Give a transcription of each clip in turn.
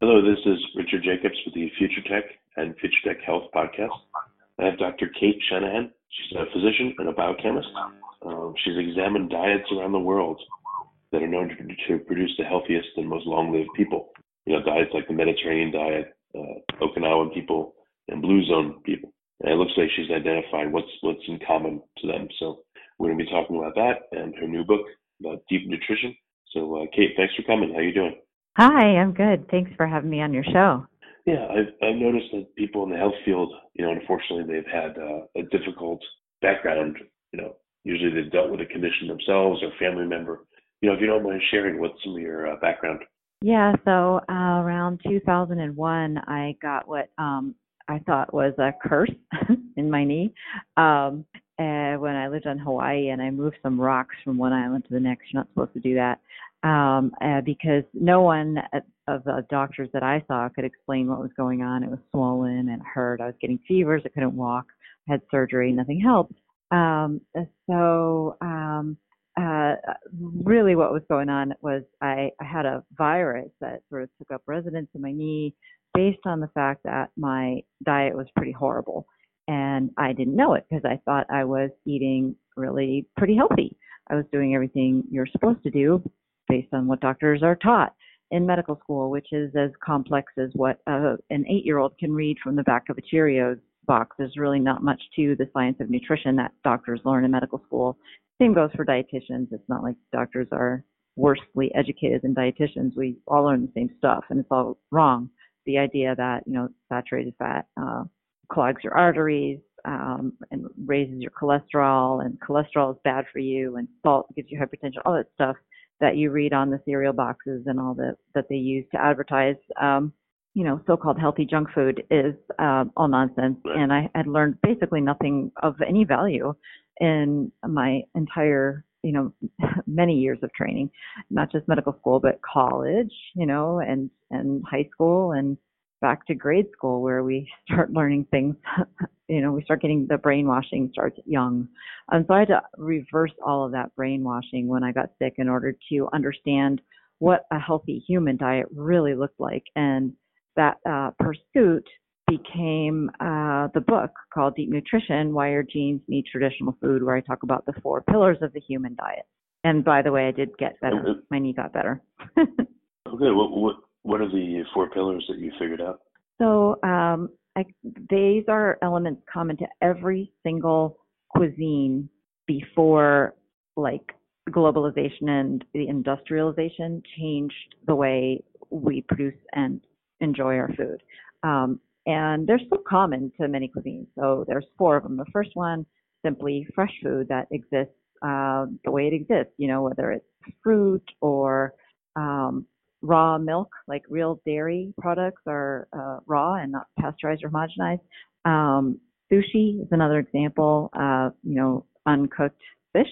Hello, this is Richard Jacobs with the Future Tech and Future Tech Health podcast. I have Dr. Cate Shanahan. She's a physician and a biochemist. Um, she's examined diets around the world that are known to, to produce the healthiest and most long-lived people. You know, diets like the Mediterranean diet, uh, Okinawan people, and Blue Zone people. And it looks like she's identified what's what's in common to them. So we're going to be talking about that and her new book about deep nutrition. So, uh, Cate, thanks for coming. How are you doing? Hi, I'm good. Thanks for having me on your show. Yeah, I've I've noticed that people in the health field, you know, unfortunately, they've had uh, a difficult background. You know, usually they've dealt with a condition themselves or family member. You know, if you don't mind sharing what's some of your uh, background. Yeah, so uh, around 2001, I got what um, I thought was a curse in my knee. Um, and when I lived on Hawaii and I moved some rocks from one island to the next, you're not supposed to do that um, uh, because no one of the doctors that I saw could explain what was going on. It was swollen and hurt. I was getting fevers. I couldn't walk. I had surgery. Nothing helped. Um, so um, uh, really, what was going on was I, I had a virus that sort of took up residence in my knee based on the fact that my diet was pretty horrible. And I didn't know it because I thought I was eating really pretty healthy. I was doing everything you're supposed to do, based on what doctors are taught in medical school, which is as complex as what uh, an eight year old can read from the back of a Cheerios box. There's really not much to the science of nutrition that doctors learn in medical school. Same goes for dietitians. It's not like doctors are worsely educated than dietitians. We all learn the same stuff, and it's all wrong. The idea that you know saturated fat uh, clogs your arteries um, and raises your cholesterol, and cholesterol is bad for you, and salt gives you hypertension, all that stuff that you read on the cereal boxes and all that that they use to advertise um you know so-called healthy junk food is uh, all nonsense. And i had learned basically nothing of any value in my entire you know many years of training not just medical school but college you know and and high school and back to grade school where we start learning things you know we start getting the brainwashing starts young. And so i had to reverse all of that brainwashing when i got sick in order to understand what a healthy human diet really looked like. And that uh, pursuit became uh, the book called deep nutrition why your genes need traditional food where i talk about the four pillars of the human diet. And by the way i did get better. My knee got better. Okay. What, what what are the four pillars that you figured out? So um, I, these are elements common to every single cuisine before like globalization and the industrialization changed the way we produce and enjoy our food. Um, and they're still common to many cuisines. So there's four of them. The first one, simply fresh food that exists uh, the way it exists, you know, whether it's fruit or um, raw milk, like real dairy products are uh, raw and not pasteurized or homogenized. Um, sushi is another example. Uh, you know, uncooked fish.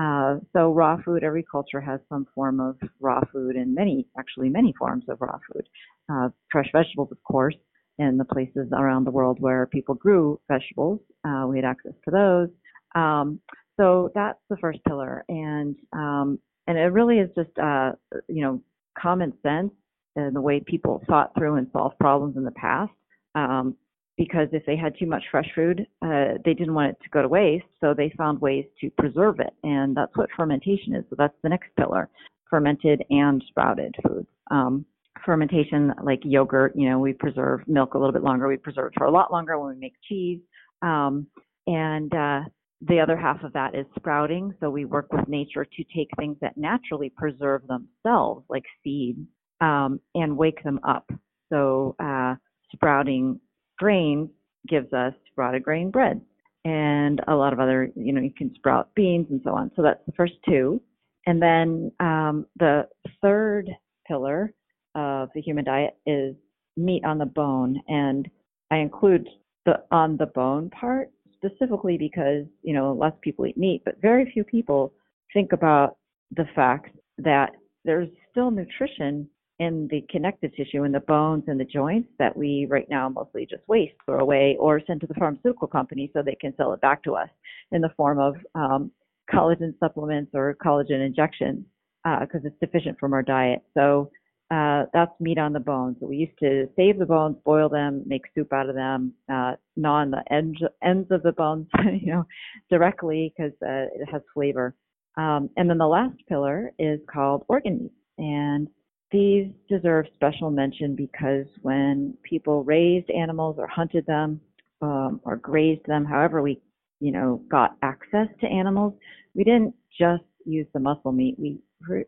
Uh, so raw food, every culture has some form of raw food and many, actually many forms of raw food. Uh, fresh vegetables, of course, in the places around the world where people grew vegetables, uh, we had access to those. Um, so that's the first pillar, and um, and it really is just uh, you know common sense and the way people thought through and solved problems in the past. Um, because if they had too much fresh food, uh, they didn't want it to go to waste, so they found ways to preserve it, and that's what fermentation is. So that's the next pillar: fermented and sprouted foods. Um, fermentation, like yogurt. You know, we preserve milk a little bit longer. We preserve it for a lot longer when we make cheese. Um, and uh, the other half of that is sprouting. So we work with nature to take things that naturally preserve themselves, like seeds, um, and wake them up. So uh, sprouting grain gives us sprouted grain bread and a lot of other, you know, you can sprout beans and so on. So that's the first two. And then um, the third pillar of the human diet is meat on the bone. And I include the on the bone part specifically because, you know, less people eat meat, but very few people think about the fact that there's still nutrition in the connective tissue in the bones and the joints that we right now mostly just waste, throw away, or send to the pharmaceutical company so they can sell it back to us in the form of um, collagen supplements or collagen injections because uh, it's deficient from our diet. So uh, that's meat on the bones. We used to save the bones, boil them, make soup out of them, uh, gnaw on the ends, ends of the bones, you know, directly because uh, it has flavor. Um, and then the last pillar is called organ meat. And these deserve special mention because when people raised animals or hunted them um, or grazed them, however we, you know, got access to animals, we didn't just use the muscle meat. We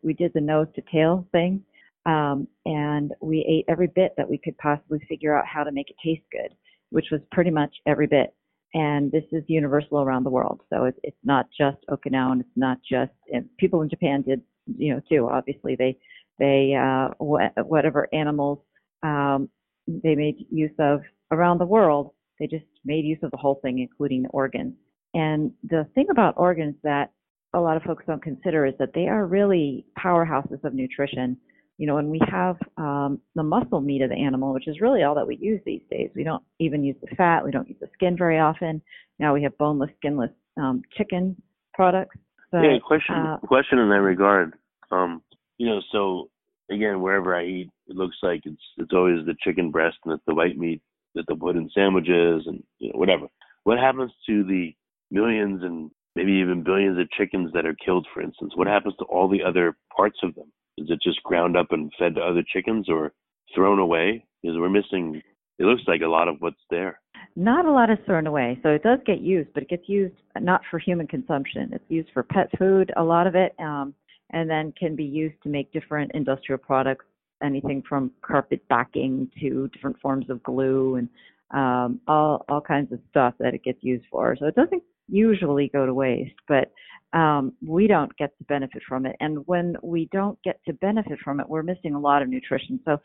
we did the nose to tail thing, um, and we ate every bit that we could possibly figure out how to make it taste good, which was pretty much every bit. And this is universal around the world, so it's it's not just Okinawan. It's not just people in Japan did, you know, too. Obviously, they they uh, wh- whatever animals um, they made use of around the world, they just made use of the whole thing, including the organs. And the thing about organs that a lot of folks don't consider is that they are really powerhouses of nutrition. You know, when we have um, the muscle meat of the animal, which is really all that we use these days, we don't even use the fat, we don't use the skin very often. Now we have boneless, skinless um, chicken products. But, yeah, question uh, question in that regard. Um, you know, so again, wherever I eat, it looks like it's it's always the chicken breast and it's the white meat that they put in sandwiches and you know whatever. What happens to the millions and maybe even billions of chickens that are killed, for instance? What happens to all the other parts of them? Is it just ground up and fed to other chickens or thrown away? Because we're missing. It looks like a lot of what's there. Not a lot is thrown away. So it does get used, but it gets used not for human consumption. It's used for pet food. A lot of it. Um, and then can be used to make different industrial products, anything from carpet backing to different forms of glue and um, all all kinds of stuff that it gets used for. So it doesn't usually go to waste, but um, we don't get to benefit from it. And when we don't get to benefit from it, we're missing a lot of nutrition. So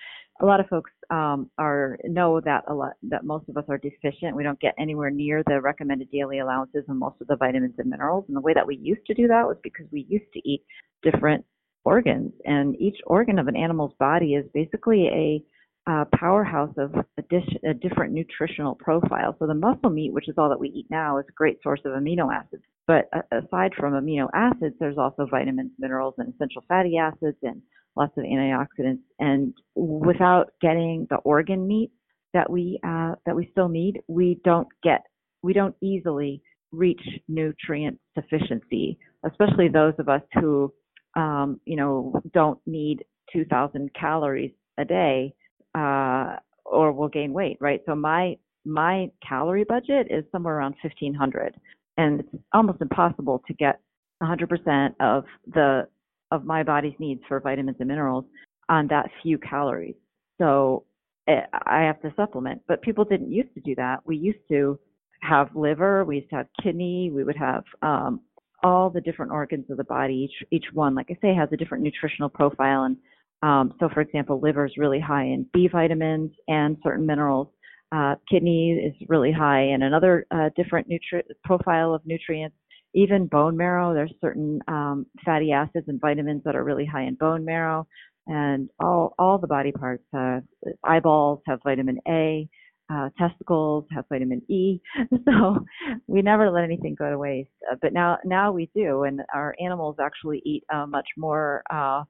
a lot of folks um, are know that a lot that most of us are deficient. We don't get anywhere near the recommended daily allowances of most of the vitamins and minerals. And the way that we used to do that was because we used to eat different organs, and each organ of an animal's body is basically a uh, powerhouse of a, dish, a different nutritional profile. So the muscle meat, which is all that we eat now, is a great source of amino acids. But aside from amino acids, there's also vitamins, minerals, and essential fatty acids, and lots of antioxidants. And without getting the organ meat that we uh, that we still need, we don't get we don't easily reach nutrient sufficiency, especially those of us who um, you know don't need 2,000 calories a day uh, or will gain weight, right? So my my calorie budget is somewhere around 1500 and it's almost impossible to get 100% of the of my body's needs for vitamins and minerals on that few calories. So eh, I have to supplement, but people didn't used to do that. We used to have liver, we used to have kidney, we would have um, all the different organs of the body. Each each one, like I say, has a different nutritional profile and um, so, for example, liver is really high in B vitamins and certain minerals. Uh, kidney is really high in another uh, different nutri- profile of nutrients. Even bone marrow, there's certain um, fatty acids and vitamins that are really high in bone marrow, and all all the body parts. Uh, eyeballs have vitamin A. Uh, testicles have vitamin E, so we never let anything go to waste. Uh, but now, now we do, and our animals actually eat uh, much more uh,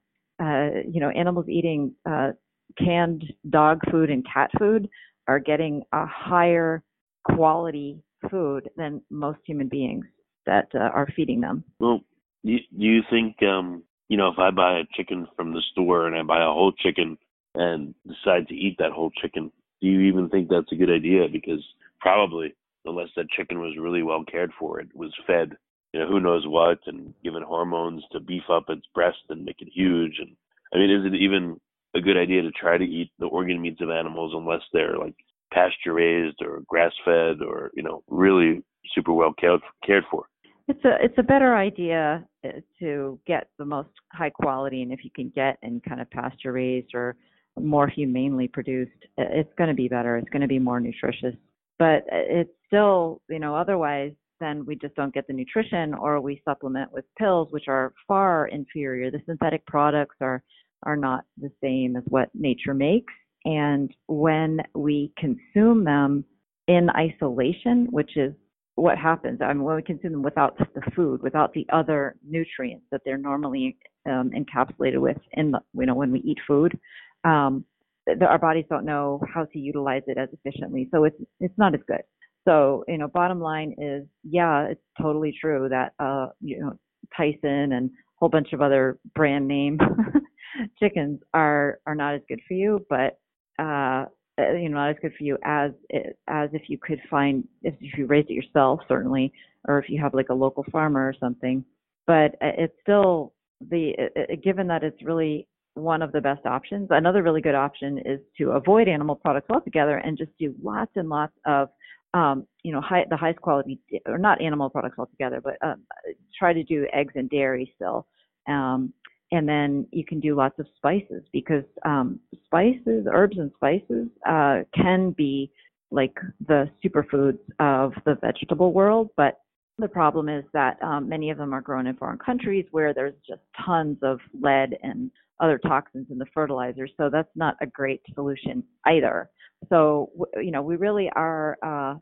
uh, you know, animals eating uh, canned dog food and cat food are getting a higher quality food than most human beings that uh, are feeding them. Well, do you, you think, um, you know, if I buy a chicken from the store and I buy a whole chicken and decide to eat that whole chicken. Do you even think that's a good idea? Because probably, unless that chicken was really well cared for, it was fed, you know, who knows what, and given hormones to beef up its breast and make it huge. And I mean, is it even a good idea to try to eat the organ meats of animals unless they're like pasture raised or grass fed or you know really super well cared for? It's a it's a better idea uh, to get the most high quality, and if you can get in kind of pasture raised or more humanely produced, it's going to be better. It's going to be more nutritious. But it's still, you know, otherwise, then we just don't get the nutrition, or we supplement with pills, which are far inferior. The synthetic products are are not the same as what nature makes, and when we consume them in isolation, which is what happens. I mean, when we consume them without the food, without the other nutrients that they're normally um, encapsulated with in the, you know, when we eat food, um, the, our bodies don't know how to utilize it as efficiently. So it's it's not as good. So you know, bottom line is, yeah, it's totally true that uh, you know Tyson and a whole bunch of other brand name chickens are are not as good for you, but uh, uh, you know not as good for you as as if you could find if, you raised it yourself certainly or if you have like a local farmer or something. But uh, it's still the uh, given that it's really one of the best options another really good option is to avoid animal products altogether and just do lots and lots of um, you know high, the highest quality or not animal products altogether but um, try to do eggs and dairy still um, and then you can do lots of spices because um, spices, herbs, and spices uh, can be like the superfoods of the vegetable world, but the problem is that um, many of them are grown in foreign countries where there's just tons of lead and other toxins in the fertilizers. So that's not a great solution either. So you know we really are uh,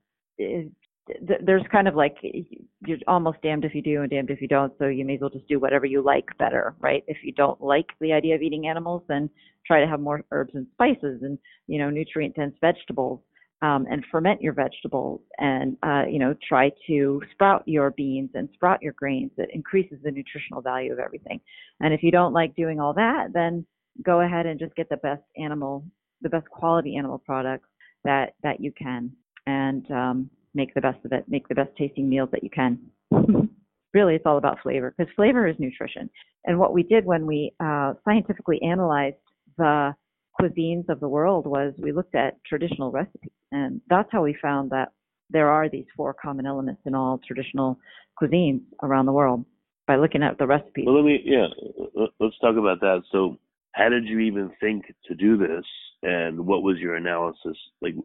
there's kind of like you're almost damned if you do and damned if you don't. So you may as well just do whatever you like better, right? If you don't like the idea of eating animals, then try to have more herbs and spices and you know nutrient dense vegetables. Um, and ferment your vegetables and uh, you know try to sprout your beans and sprout your grains that increases the nutritional value of everything and if you don't like doing all that then go ahead and just get the best animal the best quality animal products that that you can and um, make the best of it, make the best tasting meals that you can. really, it's all about flavor because flavor is nutrition. And what we did when we uh, scientifically analyzed the cuisines of the world was we looked at traditional recipes, and that's how we found that there are these four common elements in all traditional cuisines around the world by looking at the recipes. Well, let me, yeah, let's talk about that. So, how did you even think to do this, and what was your analysis? Like,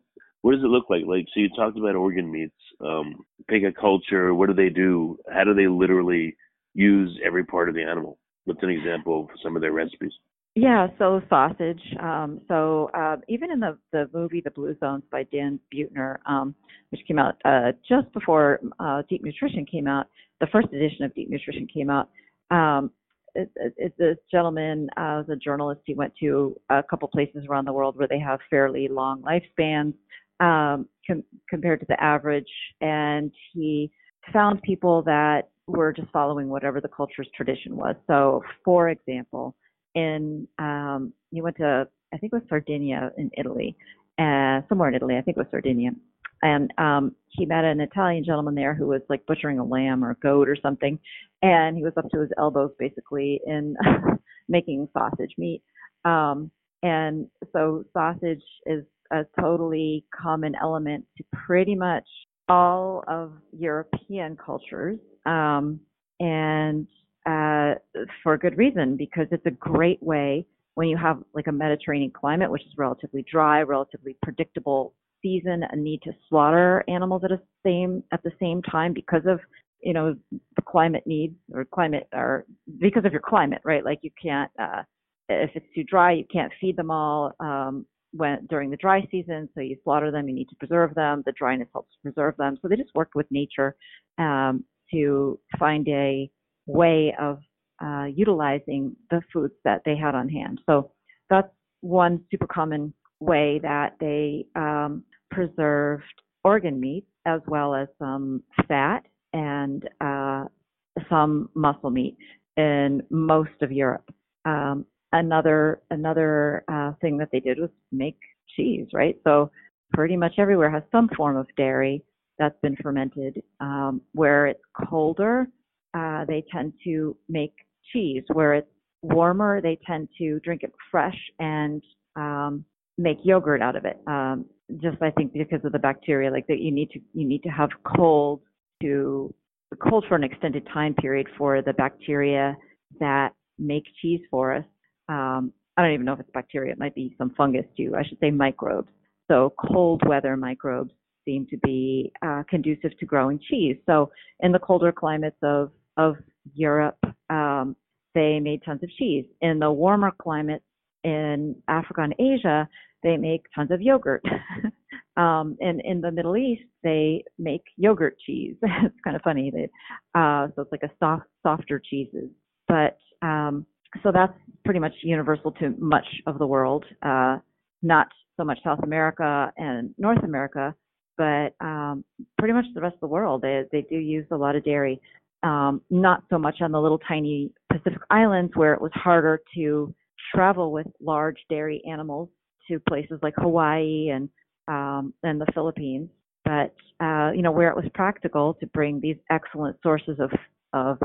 what does it look like? Like, so you talked about organ meats. Um, pick a culture. What do they do? How do they literally use every part of the animal? What's an example of some of their recipes? Yeah, so sausage. Um, so uh, even in the the movie The Blue Zones by Dan Buettner, um, which came out uh, just before uh, Deep Nutrition came out, the first edition of Deep Nutrition came out. Um, it, it, this gentleman uh, was a journalist. He went to a couple places around the world where they have fairly long lifespans um, com- compared to the average, and he found people that were just following whatever the culture's tradition was. So, for example, in um, he went to I think it was Sardinia in Italy, uh, somewhere in Italy. I think it was Sardinia, and um, he met an Italian gentleman there who was like butchering a lamb or a goat or something, and he was up to his elbows basically in making sausage meat. Um, and so sausage is a totally common element to pretty much all of European cultures, um, and uh, for good reason because it's a great way when you have like a Mediterranean climate, which is relatively dry, relatively predictable season, a need to slaughter animals at a same at the same time because of you know the climate needs or climate or because of your climate, right? Like you can't uh, if it's too dry, you can't feed them all. Um, when during the dry season, so you slaughter them, you need to preserve them. The dryness helps preserve them. So they just worked with nature um, to find a way of uh, utilizing the foods that they had on hand. So that's one super common way that they um, preserved organ meat as well as some fat and uh, some muscle meat in most of Europe. Um, another another uh, thing that they did was make cheese, right? So pretty much everywhere has some form of dairy that's been fermented. Um, where it's colder, uh, they tend to make cheese. Where it's warmer, they tend to drink it fresh and um, make yogurt out of it. Um, just I think because of the bacteria, like that you need to you need to have cold to cold for an extended time period for the bacteria that make cheese for us. Um, I don't even know if it's bacteria. It might be some fungus too. I should say microbes. So cold weather microbes seem to be uh, conducive to growing cheese. So in the colder climates of of Europe, um, they made tons of cheese. In the warmer climates in Africa and Asia, they make tons of yogurt. um, and in the Middle East, they make yogurt cheese. it's kind of funny. That, uh, so it's like a soft, softer cheeses. But um, so that's pretty much universal to much of the world, uh, not so much South America and North America, but um, pretty much the rest of the world. They they do use a lot of dairy. Um, not so much on the little tiny Pacific islands where it was harder to travel with large dairy animals to places like Hawaii and um, and the Philippines. But uh, you know where it was practical to bring these excellent sources of of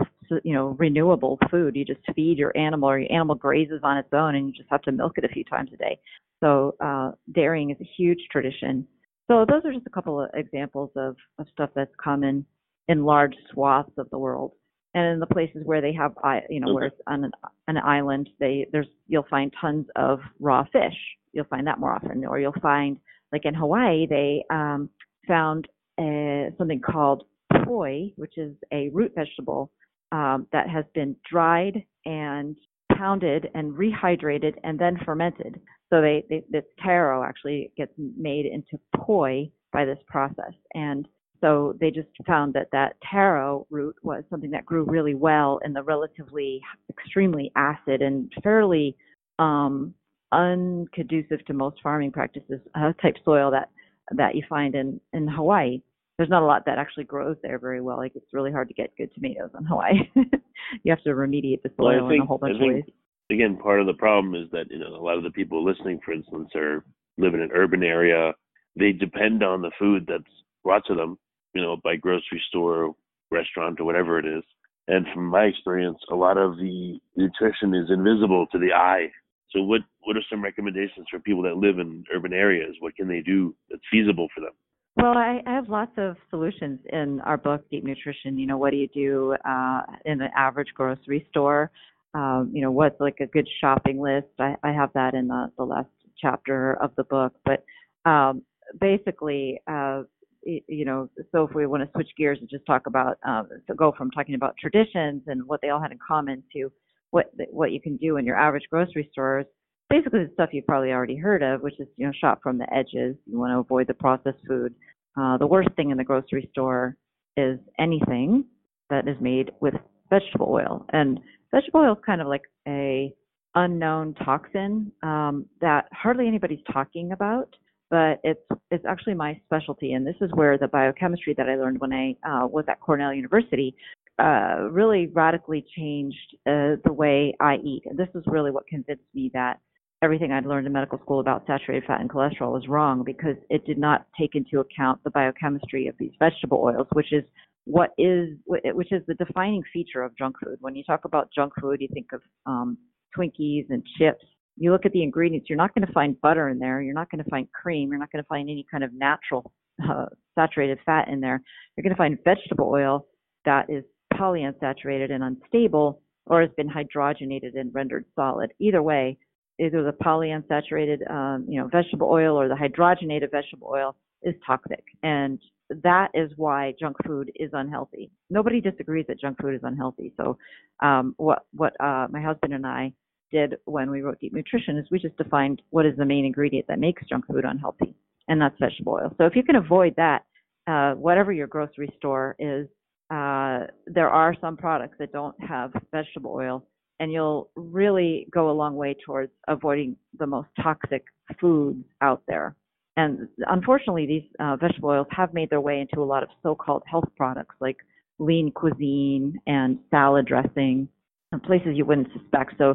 you know renewable food. You just feed your animal, or your animal grazes on its own, and you just have to milk it a few times a day. So uh, dairying is a huge tradition. So those are just a couple of examples of, of stuff that's common in large swaths of the world. And in the places where they have, you know, where it's on an, an island, they there's you'll find tons of raw fish. You'll find that more often, or you'll find like in Hawaii, they um, found uh, something called poi, which is a root vegetable um, that has been dried and pounded and rehydrated and then fermented. So they, they this taro actually gets made into poi by this process. And so they just found that that taro root was something that grew really well in the relatively extremely acid and fairly um, unconducive to most farming practices uh, type soil that that you find in in Hawaii there's not a lot that actually grows there very well. Like it's really hard to get good tomatoes in Hawaii. you have to remediate the soil well, think, in a whole bunch think, of ways. Again, part of the problem is that you know a lot of the people listening, for instance, are live in an urban area. They depend on the food that's brought to them, you know, by grocery store, restaurant, or whatever it is. And from my experience, a lot of the nutrition is invisible to the eye. So, what what are some recommendations for people that live in urban areas? What can they do that's feasible for them? Well, I, I have lots of solutions in our book, Deep Nutrition. You know, what do you do uh, in the average grocery store? Um, you know, what's like a good shopping list? I, I have that in the, the last chapter of the book. But um, basically, uh, you know, so if we want to switch gears and just talk about, uh, go from talking about traditions and what they all had in common to what what you can do in your average grocery stores, basically the stuff you've probably already heard of, which is you know shop from the edges. You want to avoid the processed food. Uh, the worst thing in the grocery store is anything that is made with vegetable oil, and vegetable oil is kind of like a unknown toxin um, that hardly anybody's talking about. But it's it's actually my specialty, and this is where the biochemistry that I learned when I uh, was at Cornell University uh, really radically changed uh, the way I eat. And this is really what convinced me that everything I'd learned in medical school about saturated fat and cholesterol was wrong because it did not take into account the biochemistry of these vegetable oils, which is what is which is the defining feature of junk food. When you talk about junk food, you think of um, Twinkies and chips. You look at the ingredients, you're not going to find butter in there. You're not going to find cream. You're not going to find any kind of natural uh, saturated fat in there. You're going to find vegetable oil that is polyunsaturated and unstable or has been hydrogenated and rendered solid. Either way, either the polyunsaturated, um, you know, vegetable oil or the hydrogenated vegetable oil is toxic, and that is why junk food is unhealthy. Nobody disagrees that junk food is unhealthy. So, um, what what uh, my husband and I did when we wrote Deep Nutrition is we just defined what is the main ingredient that makes junk food unhealthy, and that's vegetable oil. So if you can avoid that, uh, whatever your grocery store is, uh, there are some products that don't have vegetable oil and you'll really go a long way towards avoiding the most toxic foods out there. And unfortunately, these uh, vegetable oils have made their way into a lot of so-called health products like lean cuisine and salad dressing, and places you wouldn't suspect. So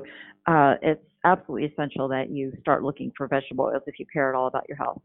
uh, it's absolutely essential that you start looking for vegetable oils if you care at all about your health.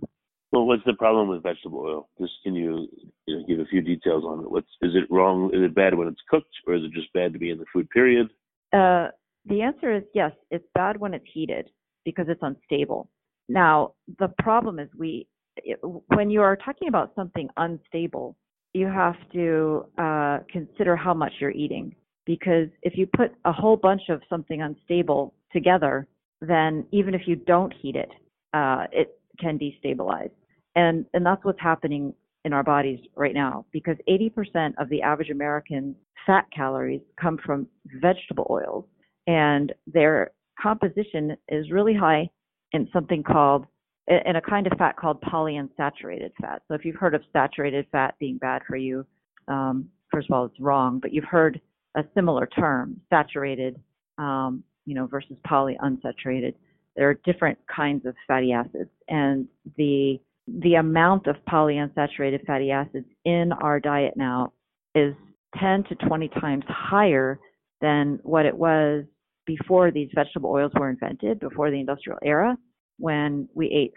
Well, what's the problem with vegetable oil? Just can you, you know, give a few details on it? What's is it wrong? Is it bad when it's cooked, or is it just bad to be in the food? Period. Uh, the answer is yes. It's bad when it's heated because it's unstable. Now, the problem is we, it, when you are talking about something unstable, you have to uh, consider how much you're eating because if you put a whole bunch of something unstable together, then even if you don't heat it, uh, it can destabilize. And, and that's what's happening in our bodies right now because 80% of the average American's fat calories come from vegetable oils and their composition is really high in something called in a kind of fat called polyunsaturated fat. So if you've heard of saturated fat being bad for you, um, first of all, it's wrong, but you've heard a similar term, saturated, um, you know, versus polyunsaturated. There are different kinds of fatty acids, and the the amount of polyunsaturated fatty acids in our diet now is 10 to 20 times higher than what it was before these vegetable oils were invented, before the industrial era, when we ate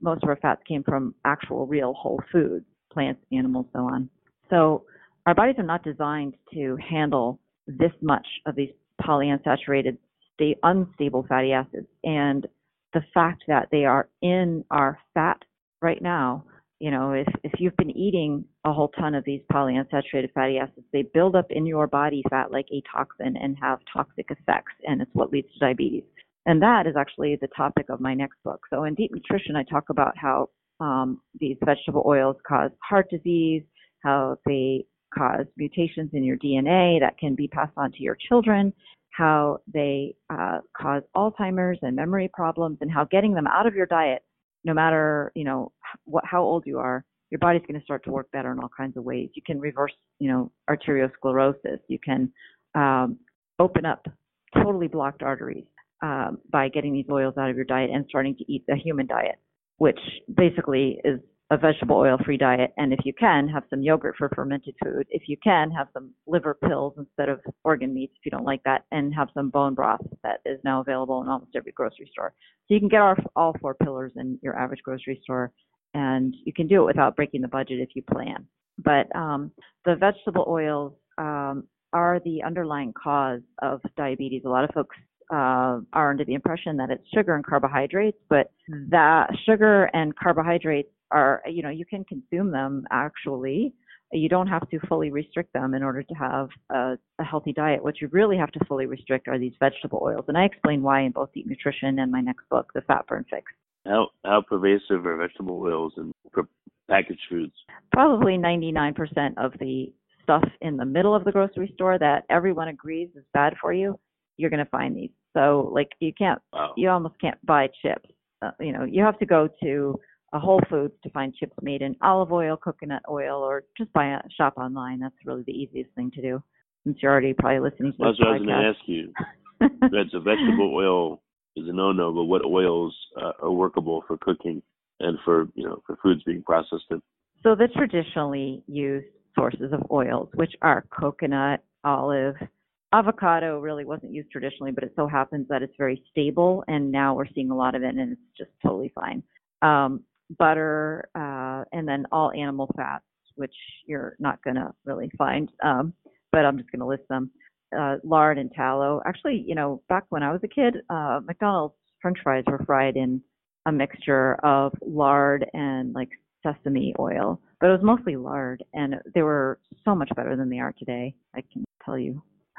most of our fats came from actual real whole foods, plants, animals, so on. So our bodies are not designed to handle this much of these polyunsaturated stay unstable fatty acids. And the fact that they are in our fat right now, you know, if, if you've been eating a whole ton of these polyunsaturated fatty acids, they build up in your body fat like a toxin and have toxic effects, and it's what leads to diabetes. And that is actually the topic of my next book. So in Deep Nutrition, I talk about how um, these vegetable oils cause heart disease, how they cause mutations in your DNA that can be passed on to your children, how they uh, cause Alzheimer's and memory problems, and how getting them out of your diet, no matter you know what how old you are, your body's going to start to work better in all kinds of ways. You can reverse you know arteriosclerosis. You can um, open up totally blocked arteries um, by getting these oils out of your diet and starting to eat the human diet, which basically is a vegetable oil free diet and if you can have some yogurt for fermented food. If you can have some liver pills instead of organ meats if you don't like that and have some bone broth that is now available in almost every grocery store. So you can get all, all four pillars in your average grocery store and you can do it without breaking the budget if you plan. But um, the vegetable oils um, are the underlying cause of diabetes. A lot of folks uh, are under the impression that it's sugar and carbohydrates, but that sugar and carbohydrates are, you know, you can consume them actually. You don't have to fully restrict them in order to have a, a healthy diet. What you really have to fully restrict are these vegetable oils, and I explain why in both Deep Nutrition and my next book, The Fat Burn Fix. How how pervasive are vegetable oils in packaged foods? Probably 99% of the stuff in the middle of the grocery store that everyone agrees is bad for you, you're going to find these. So like you can't, wow. you almost can't buy chips. Uh, you know, you have to go to a Whole Foods to find chips made in olive oil, coconut oil, or just buy a shop online. That's really the easiest thing to do. Since you're already probably listening to That's what I was going to ask you. That's a vegetable oil is a no-no, but what oils uh, are workable for cooking and for you know for foods being processed? In? So the traditionally used sources of oils, which are coconut, olive, avocado really wasn't used traditionally, but it so happens that it's very stable, and now we're seeing a lot of it, and it's just totally fine. Um, butter, uh, and then all animal fats, which you're not going to really find, um, but I'm just going to list them. Uh, lard and tallow. Actually, you know, back when I was a kid, uh, McDonald's French fries were fried in a mixture of lard and like sesame oil, but it was mostly lard, and they were so much better than they are today. I can tell you.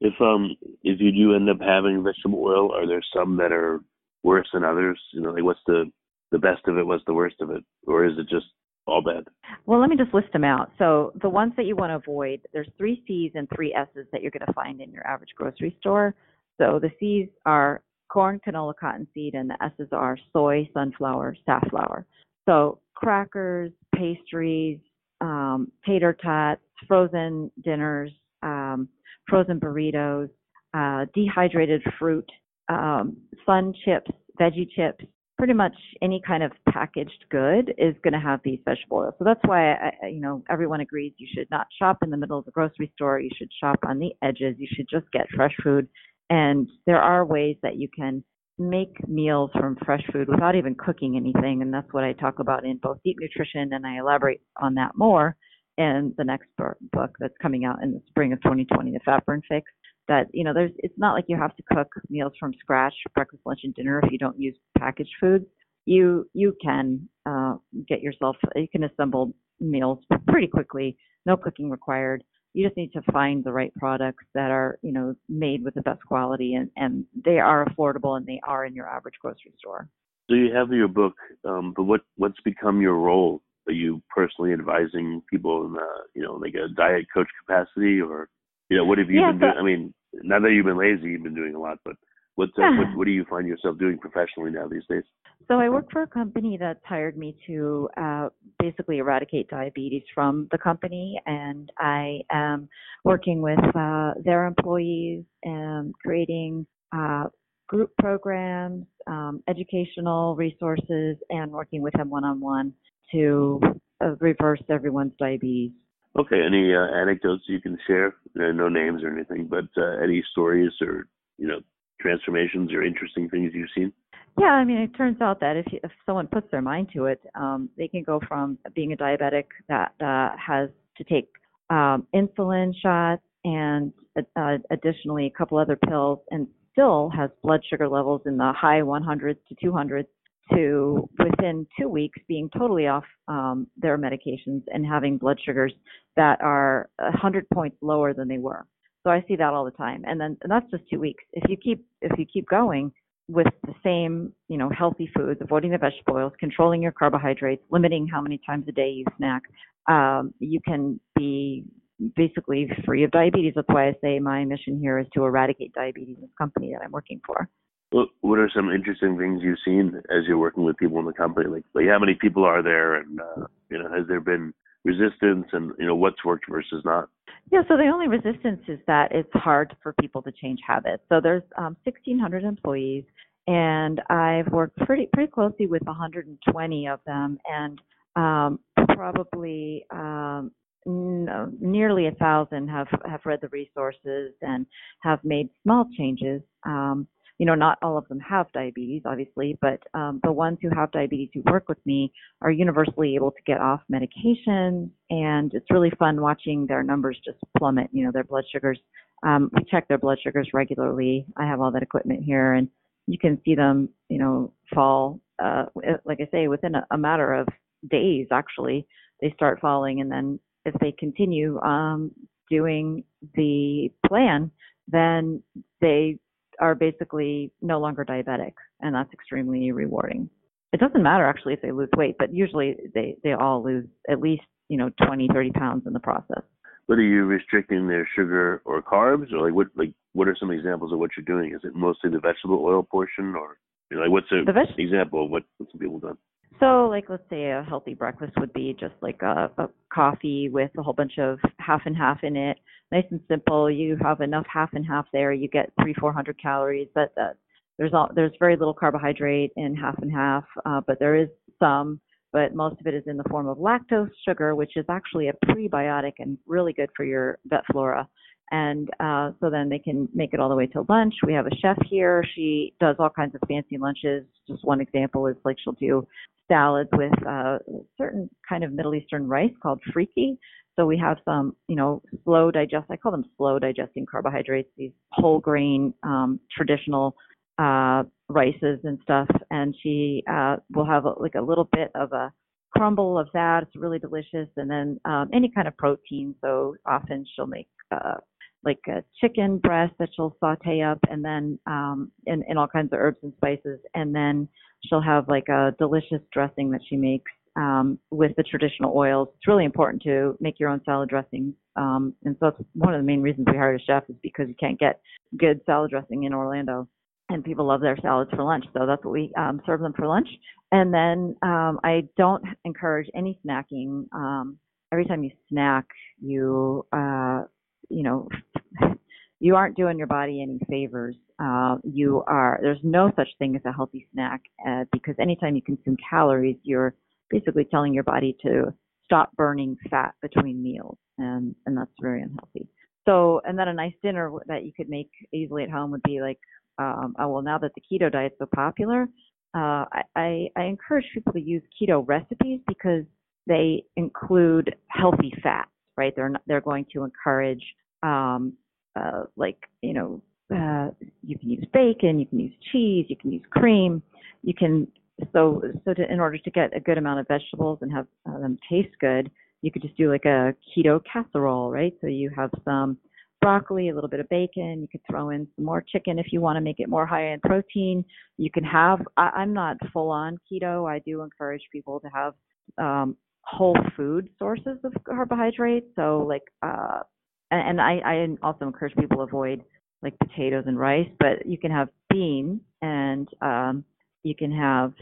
if um if you do end up having vegetable oil, are there some that are worse than others? You know, like what's the the best of it, what's the worst of it, or is it just all bad? Well, let me just list them out. So the ones that you want to avoid, there's three C's and three S's that you're going to find in your average grocery store. So the C's are corn, canola, cottonseed, and the S's are soy, sunflower, safflower. So crackers, pastries, um, tater tots, frozen dinners, um, frozen burritos, uh, dehydrated fruit, um, sun chips, veggie chips, pretty much any kind of packaged good is going to have these vegetable oils. So that's why I, you know everyone agrees you should not shop in the middle of the grocery store. You should shop on the edges. You should just get fresh food And there are ways that you can make meals from fresh food without even cooking anything. And that's what I talk about in both Deep Nutrition, and I elaborate on that more in the next book that's coming out in the spring of 2020, The Fat Burn Fix. That you know, there's it's not like you have to cook meals from scratch, breakfast, lunch, and dinner if you don't use packaged foods. You you can uh, get yourself you can assemble meals pretty quickly, no cooking required. You just need to find the right products that are you know made with the best quality and and they are affordable and they are in your average grocery store. So you have your book um, but what what's become your role? Are you personally advising people in a you know like a diet coach capacity or you know what have you yeah, been doing? i mean not that you've been lazy you've been doing a lot but what, uh, what what do you find yourself doing professionally now these days so I work for a company that's hired me to uh, basically eradicate diabetes from the company, and I am working with uh, their employees and creating uh, group programs, um, educational resources, and working with them one-on-one to uh, reverse everyone's diabetes. Okay. Any uh, anecdotes you can share? no names or anything, but uh, any stories or you know transformations or interesting things you've seen? Yeah, I mean, it turns out that if you, if someone puts their mind to it, um, they can go from being a diabetic that uh, has to take um, insulin shots and uh, additionally a couple other pills, and still has blood sugar levels in the high 100s to 200s to within two weeks being totally off um, their medications and having blood sugars that are 100 points lower than they were. So I see that all the time, and then and that's just two weeks. If you keep if you keep going, with the same, you know, healthy foods, avoiding the vegetable oils, controlling your carbohydrates, limiting how many times a day you snack, um, you can be basically free of diabetes. That's why I say my mission here is to eradicate diabetes in this company that I'm working for. What are some interesting things you've seen as you're working with people in the company? Like, like how many people are there, and uh, you know, has there been resistance, and you know, what's worked versus not? Yeah, so the only resistance is that it's hard for people to change habits. So there's um, 1,600 employees, and I've worked pretty pretty closely with 120 of them, and um, probably um, n- nearly a thousand have have read the resources and have made small changes. Um, you know, not all of them have diabetes, obviously, but um, the ones who have diabetes who work with me are universally able to get off medication, and it's really fun watching their numbers just plummet. You know, their blood sugars. Um, we check their blood sugars regularly. I have all that equipment here, and you can see them, you know, fall. Uh, like I say, within a, a matter of days, actually, they start falling, and then if they continue um, doing the plan, then they are basically no longer diabetic, and that's extremely rewarding. It doesn't matter actually if they lose weight, but usually they they all lose at least you know 20, 30 pounds in the process. But are you restricting their sugar or carbs, or like what like what are some examples of what you're doing? Is it mostly the vegetable oil portion, or you know, like what's a veg- example of what what some people done? So, like, let's say a healthy breakfast would be just like a, a coffee with a whole bunch of half and half in it. Nice and simple. You have enough half and half there. You get three, four hundred calories. But that there's all there's very little carbohydrate in half and half, uh, but there is some. But most of it is in the form of lactose sugar, which is actually a prebiotic and really good for your gut flora. And uh, so then they can make it all the way till lunch. We have a chef here. She does all kinds of fancy lunches. Just one example is like she'll do salads with uh, a certain kind of Middle Eastern rice called freekeh. So we have some, you know, slow digest. I call them slow digesting carbohydrates. These whole grain um, traditional uh, rices and stuff. And she uh, will have a, like a little bit of a crumble of that. It's really delicious. And then um, any kind of protein. So often she'll make uh, like a chicken breast that she'll saute up and then um in, in all kinds of herbs and spices. And then she'll have like a delicious dressing that she makes um with the traditional oils. It's really important to make your own salad dressing um and so that's one of the main reasons we hired a chef is because you can't get good salad dressing in orlando. And people love their salads for lunch so that's what we um serve them for lunch. And then um i don't encourage any snacking. Um every time you snack you uh you know, you aren't doing your body any favors. Uh, you are there's no such thing as a healthy snack uh, because anytime you consume calories, you're basically telling your body to stop burning fat between meals, and and that's very unhealthy. So, and then a nice dinner that you could make easily at home would be like, um, oh well, now that the keto diet's so popular, uh, I, I, I encourage people to use keto recipes because they include healthy fats, right? They're not, they're going to encourage um, uh, like you know uh, you can use bacon, you can use cheese, you can use cream, you can so so to, in order to get a good amount of vegetables and have uh, them taste good, you could just do like a keto casserole, right? So you have some broccoli, a little bit of bacon. You could throw in some more chicken if you want to make it more high in protein. You can have. I, I'm not full on keto. I do encourage people to have um, whole food sources of carbohydrates. So like, uh, and, I, I also encourage people to avoid like potatoes and rice, but you can have beans and um, you can have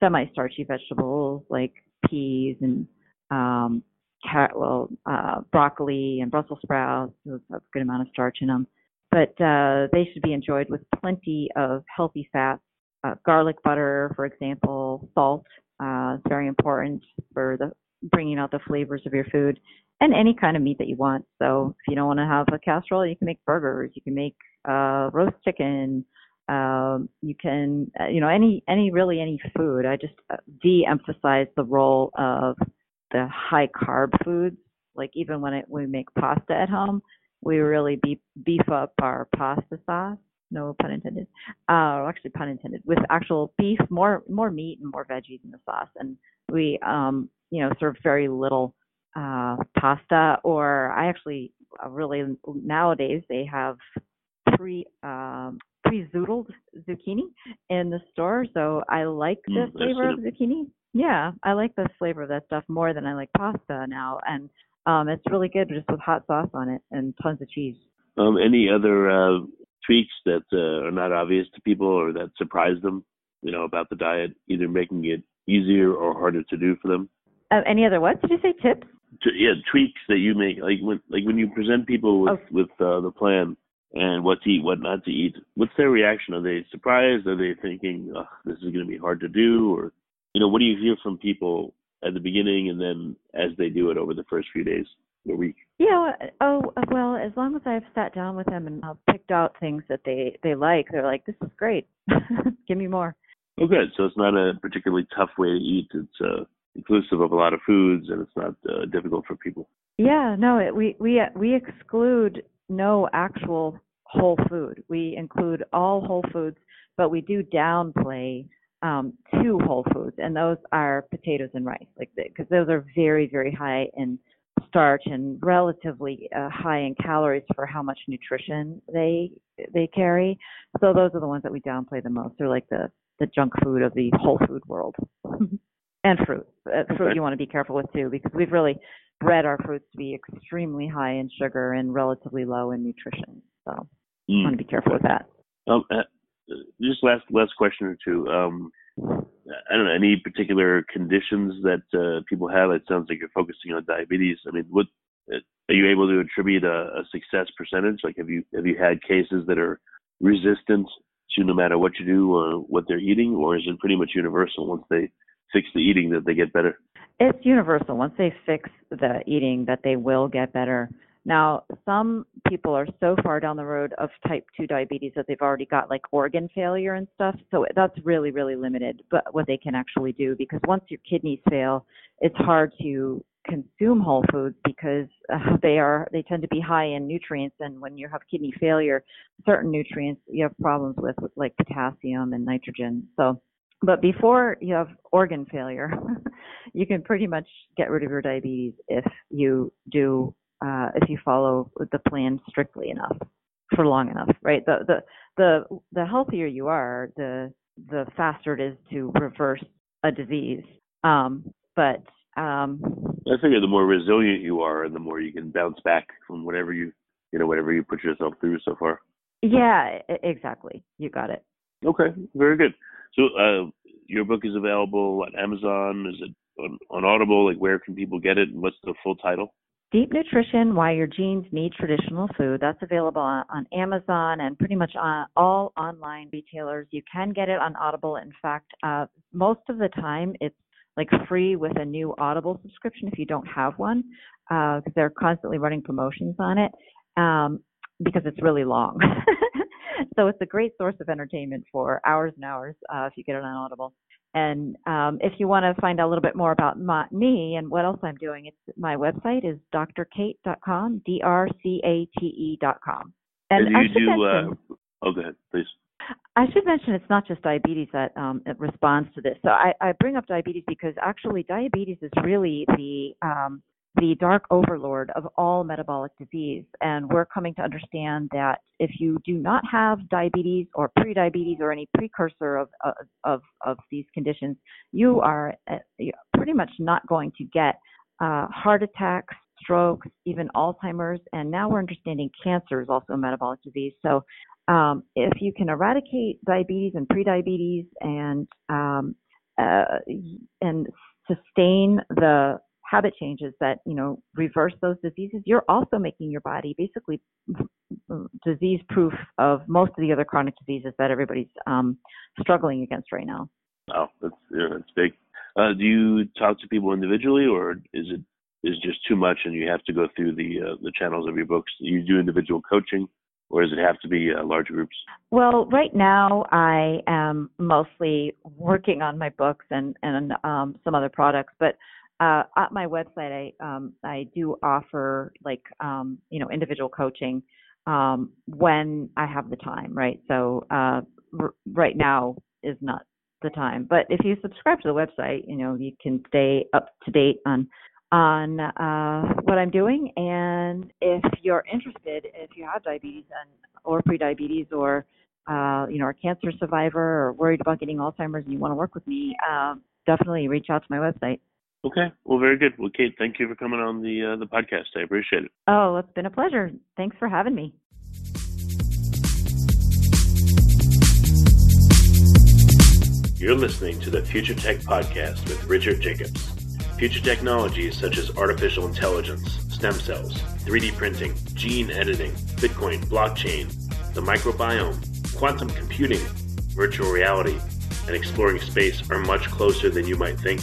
semi-starchy vegetables like peas and um, car- well, uh, broccoli and Brussels sprouts. Those have a good amount of starch in them, but uh, they should be enjoyed with plenty of healthy fats. Uh, garlic butter, for example, salt uh, is very important for the bringing out the flavors of your food, and any kind of meat that you want. So if you don't want to have a casserole, you can make burgers. You can make uh, roast chicken. Um, you can, uh, you know, any any really any food. I just uh, de-emphasize the role of the high carb foods. Like even when it, we make pasta at home, we really beef, beef up our pasta sauce. No pun intended. Uh, actually, pun intended. With actual beef, more more meat and more veggies in the sauce, and we um, you know serve very little uh, pasta. Or I actually uh, really nowadays they have pre um, pre-zoodled zucchini in the store, so I like the mm, flavor of zucchini. Yeah, I like the flavor of that stuff more than I like pasta now, and um, it's really good just with hot sauce on it and tons of cheese. Um, any other uh, tweaks that uh, are not obvious to people or that surprise them, you know, about the diet, either making it easier or harder to do for them? Uh, any other what? Did you say tips? yeah, tweaks that you make, like when like when you present people with oh. with uh, the plan and what to eat, what not to eat. What's their reaction? Are they surprised? Are they thinking, oh, "This is going to be hard to do," or you know, what do you hear from people at the beginning and then as they do it over the first few days or week? Yeah. Oh, well, as long as I've sat down with them and I've picked out things that they they like, they're like, "This is great. Give me more." Oh, good. So it's not a particularly tough way to eat. It's uh, inclusive of a lot of foods, and it's not uh, difficult for people. Yeah. No. It, we we we exclude no actual whole food. We include all whole foods, but we do downplay um, two whole foods, and those are potatoes and rice, like because those are very, very high in starch and relatively uh, high in calories for how much nutrition they they carry. So those are the ones that we downplay the most. They're like the the junk food of the whole food world. and fruit. Uh, fruit you want to be careful with too, because we've really bred our fruits to be extremely high in sugar and relatively low in nutrition. So mm. want to be careful with that. Um, uh, just last last question or two. Um, I don't know any particular conditions that uh, people have. It sounds like you're focusing on diabetes. I mean, what are you able to attribute a, a success percentage? Like, have you have you had cases that are resistant to no matter what you do or what they're eating, or is it pretty much universal once they fix the eating that they get better? It's universal. Once they fix the eating, that they will get better. Now, some people are so far down the road of type 2 diabetes that they've already got like organ failure and stuff. So that's really, really limited, but what they can actually do because once your kidneys fail, it's hard to consume whole foods because uh, they are they tend to be high in nutrients and when you have kidney failure certain nutrients you have problems with like potassium and nitrogen so but before you have organ failure you can pretty much get rid of your diabetes if you do uh, if you follow the plan strictly enough for long enough, right? The the the the healthier you are, the the faster it is to reverse a disease. Um, but um, I figure the more resilient you are, and the more you can bounce back from whatever you you know whatever you put yourself through so far. Yeah, exactly. You got it. Okay, very good. So uh, your book is available on Amazon. Is it on, on Audible? Like, where can people get it? And what's the full title? Deep Nutrition Why Your Genes Need Traditional Food. That's available on, on Amazon and pretty much on all online retailers. You can get it on Audible. In fact, uh, most of the time it's like free with a new Audible subscription if you don't have one, because uh, they're constantly running promotions on it. um, because it's really long. so it's a great source of entertainment for hours and hours uh, if you get it on Audible. And um, if you want to find out a little bit more about my, me and what else I'm doing, it's my website is drcate.com, d-r-c-a-t-e.com. And, and you do. Mention, uh, oh, go ahead, please. I should mention it's not just diabetes that um, responds to this. So I, I, bring up diabetes because actually diabetes is really the um, the dark overlord of all metabolic disease. And we're coming to understand that if you do not have diabetes or prediabetes or any precursor of, of, of these conditions, you are uh, pretty much not going to get uh, heart attacks, strokes, even Alzheimer's. And now we're understanding cancer is also a metabolic disease. So um, if you can eradicate diabetes and prediabetes and um, uh, and sustain the habit changes that you know reverse those diseases you're also making your body basically disease proof of most of the other chronic diseases that everybody's um, struggling against right now. Oh that's yeah, that's big. Uh, do you talk to people individually or is it is just too much and you have to go through the uh, the channels of your books? You do individual coaching or does it have to be uh, large groups? Well, right now I am mostly working on my books and and um, some other products, but uh, at my website, I um, I do offer like um, you know individual coaching um, when I have the time, right? So uh, r- right now is not the time, but if you subscribe to the website, you know you can stay up to date on on uh, what I'm doing, and if you're interested, if you have diabetes and or prediabetes or uh, you know, a cancer survivor or worried about getting Alzheimer's and you want to work with me, uh, definitely reach out to my website. Okay. Well, very good. Well, Cate, thank you for coming on the uh, the podcast. I appreciate it. Oh, it's been a pleasure. Thanks for having me. You're listening to the Future Tech Podcast with Richard Jacobs. Future technologies such as artificial intelligence, stem cells, 3D printing, gene editing, Bitcoin, blockchain, the microbiome, quantum computing, virtual reality, and exploring space are much closer than you might think.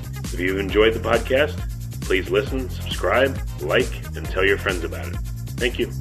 If you've enjoyed the podcast, please listen, subscribe, like, and tell your friends about it. Thank you.